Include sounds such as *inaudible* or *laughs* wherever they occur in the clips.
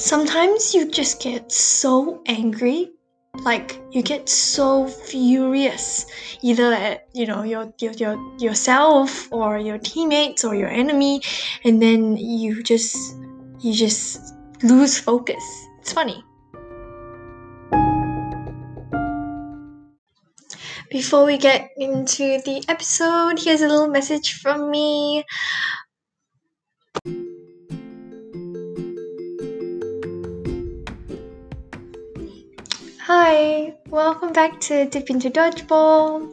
Sometimes you just get so angry, like you get so furious, either at you know your, your your yourself or your teammates or your enemy, and then you just you just lose focus. It's funny. Before we get into the episode, here's a little message from me. Hi, welcome back to Dip into Dodgeball.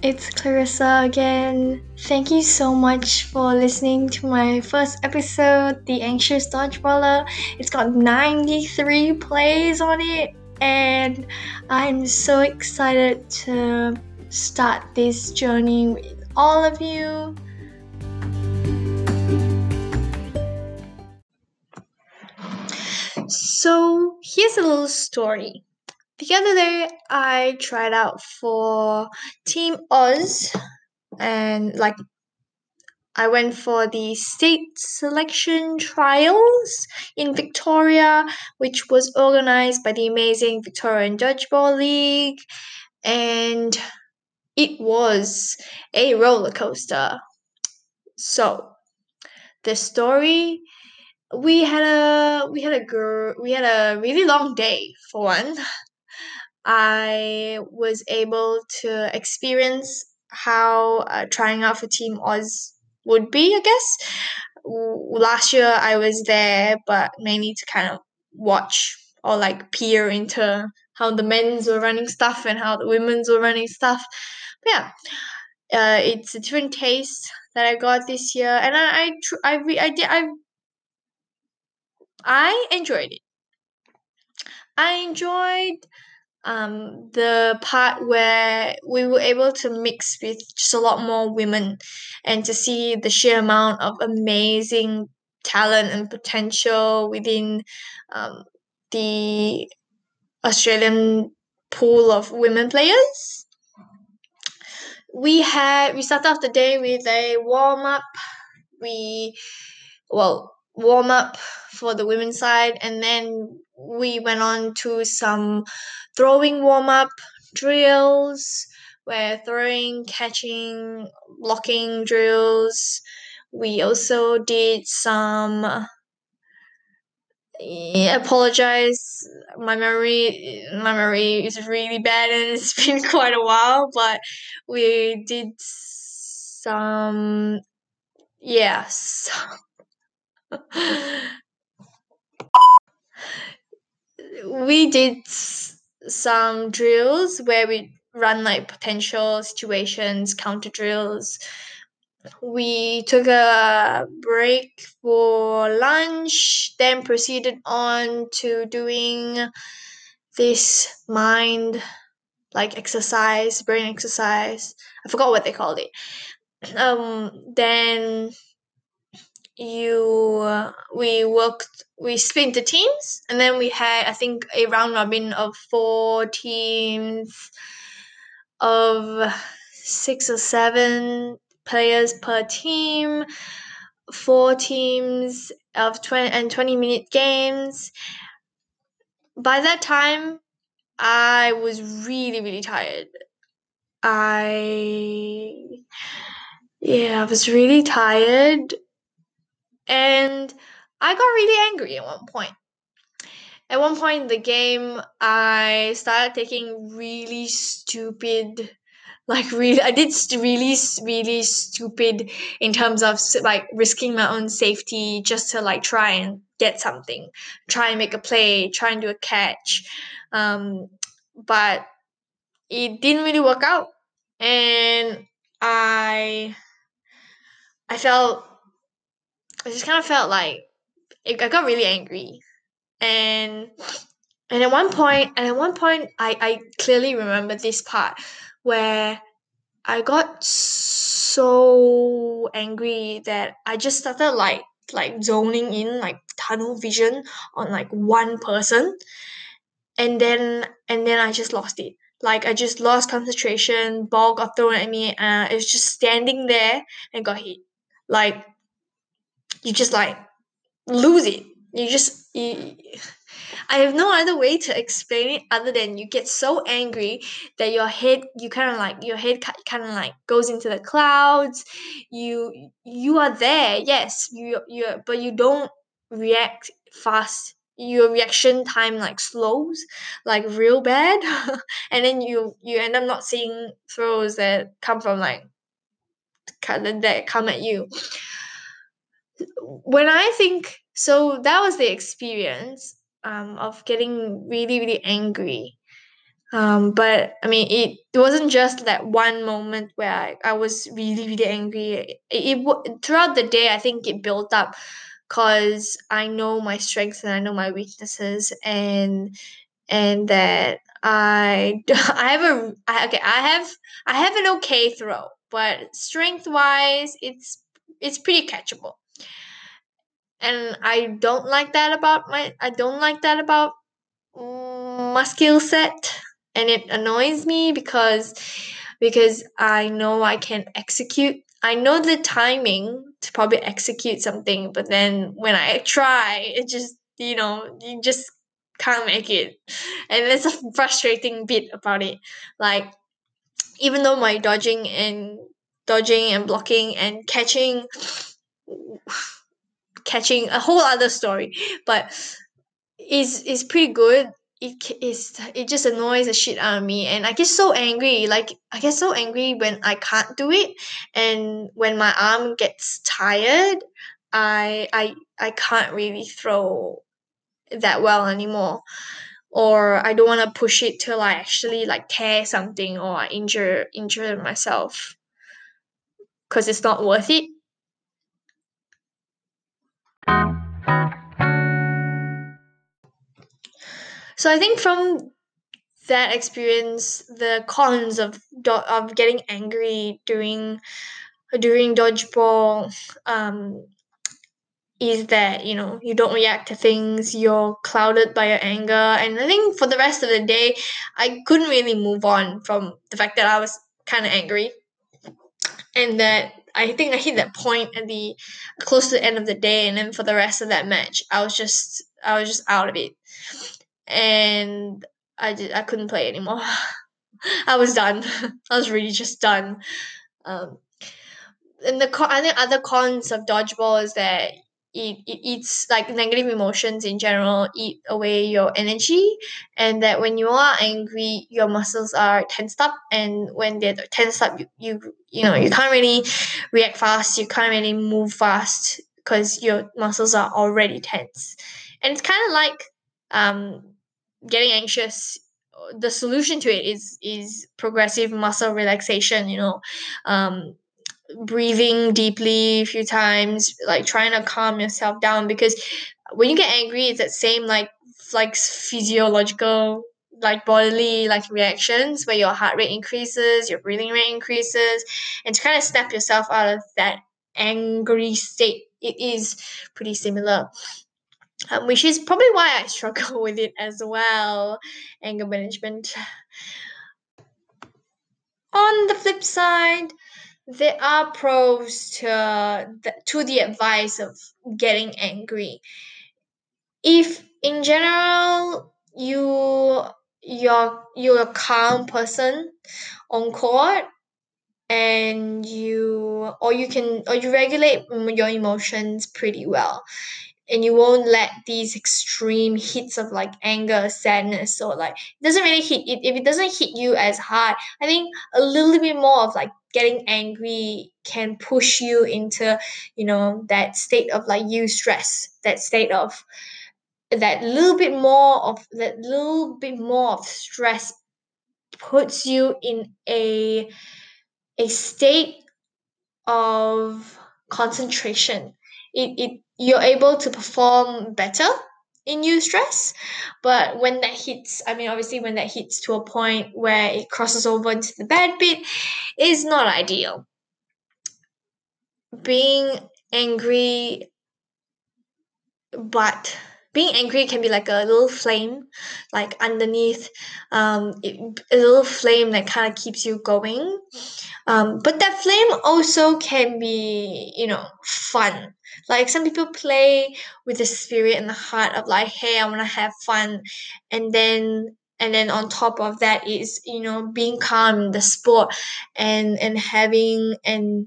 It's Clarissa again. Thank you so much for listening to my first episode, The Anxious Dodgeballer. It's got 93 plays on it, and I'm so excited to start this journey with all of you. So, here's a little story. The other day, I tried out for Team Oz, and like I went for the state selection trials in Victoria, which was organized by the amazing Victorian Dodgeball League, and it was a roller coaster. So, the story we had a we had a girl we had a really long day for one. *laughs* I was able to experience how uh, trying out for Team Oz would be, I guess. Last year I was there, but mainly to kind of watch or like peer into how the men's were running stuff and how the women's were running stuff. But yeah, uh, it's a different taste that I got this year, and I I tr- I, re- I did I I enjoyed it. I enjoyed um, the part where we were able to mix with just a lot more women and to see the sheer amount of amazing talent and potential within um, the Australian pool of women players. We had we started off the day with a warm up. We well warm up for the women's side and then we went on to some throwing warm up drills where throwing, catching, blocking drills. We also did some I apologize. My memory, my memory is really bad, and it's *laughs* been quite a while. But we did some, yes. *laughs* *laughs* we did some drills where we run like potential situations, counter drills. We took a break for lunch, then proceeded on to doing this mind like exercise, brain exercise. I forgot what they called it. Um, then you uh, we worked we split the teams and then we had i think a round robin of four teams of six or seven players per team four teams of 20 and 20 minute games. By that time i was really really tired. I yeah i was really tired and I got really angry at one point. At one point in the game, I started taking really stupid, like really, I did really, really stupid in terms of like risking my own safety just to like try and get something, try and make a play, try and do a catch. Um, but it didn't really work out, and I, I felt I just kind of felt like it, I got really angry, and and at one point, and at one point, I I clearly remember this part where I got so angry that I just started like like zoning in like tunnel vision on like one person and then and then I just lost it. Like I just lost concentration, ball got thrown at me, and it was just standing there and got hit. Like you just like lose it. You just you, I have no other way to explain it other than you get so angry that your head you kind of like your head kind of like goes into the clouds. You you are there, yes, you you but you don't react fast. Your reaction time like slows, like real bad, *laughs* and then you you end up not seeing throws that come from like that come at you. When I think so, that was the experience um, of getting really really angry. Um, but I mean, it, it wasn't just that one moment where I, I was really really angry. It, it throughout the day, I think it built up because I know my strengths and I know my weaknesses, and and that I *laughs* I have a I, okay I have I have an okay throw, but strength wise, it's it's pretty catchable and I don't like that about my I don't like that about my skill set. And it annoys me because because I know I can execute. I know the timing to probably execute something but then when I try it just you know you just can't make it. And that's a frustrating bit about it. Like even though my dodging and dodging and blocking and catching catching a whole other story. But is is pretty good. It is it just annoys the shit out of me. And I get so angry. Like I get so angry when I can't do it. And when my arm gets tired I I I can't really throw that well anymore. Or I don't want to push it till I actually like tear something or injure injure myself. Because it's not worth it so I think from that experience, the cons of of getting angry during during dodgeball um, is that you know you don't react to things you're clouded by your anger. And i think for the rest of the day i couldn't really move on from the fact that i was kind of angry. And that i think i hit that point at the close to the end of the day and then for the rest of that match i was just i was just out of it and I did I couldn't play anymore. *laughs* I was done. *laughs* I was really just done. Um, and the I think other cons of dodgeball is that it, it eats like negative emotions in general eat away your energy and that when you are angry your muscles are tensed up and when they're tensed up you you, you know you can't really react fast you can't really move fast because your muscles are already tense and it's kind of like um getting anxious the solution to it is is progressive muscle relaxation you know um breathing deeply a few times like trying to calm yourself down because when you get angry it's that same like like physiological like bodily like reactions where your heart rate increases your breathing rate increases and to kind of snap yourself out of that angry state it is pretty similar um, which is probably why I struggle *laughs* with it as well anger management. On the flip side, there are pros to the, to the advice of getting angry. If in general you you're you're a calm person on court and you or you can or you regulate your emotions pretty well and you won't let these extreme hits of like anger sadness or like it doesn't really hit it if it doesn't hit you as hard i think a little bit more of like getting angry can push you into you know that state of like eustress, that state of that little bit more of that little bit more of stress puts you in a a state of concentration. It, it you're able to perform better in eustress but when that hits i mean obviously when that hits to a point where it crosses over into the bad bit is not ideal. Being angry but being angry can be like a little flame like underneath um it, a little flame that kind of keeps you going. Um but that flame also can be you know fun. Like some people play with the spirit and the heart of like hey i want to have fun and then and then on top of that is you know being calm in the sport and and having and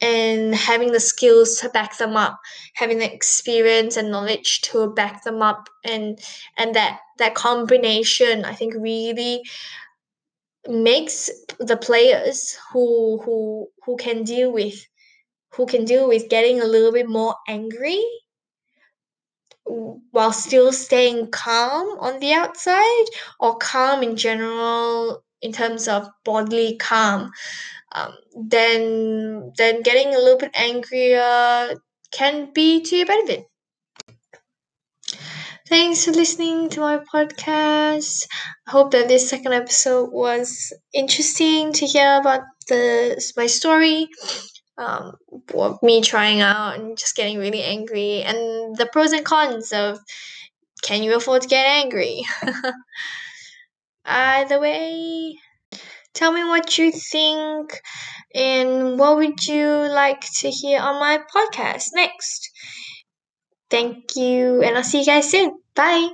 and having the skills to back them up having the experience and knowledge to back them up and and that that combination i think really makes the players who who who can deal with who can deal with getting a little bit more angry while still staying calm on the outside or calm in general in terms of bodily calm um, then then getting a little bit angrier can be to your benefit Thanks for listening to my podcast. I hope that this second episode was interesting to hear about the my story, um, me trying out and just getting really angry, and the pros and cons of can you afford to get angry. *laughs* Either way, tell me what you think and what would you like to hear on my podcast next. Thank you, and I'll see you guys soon. Bye.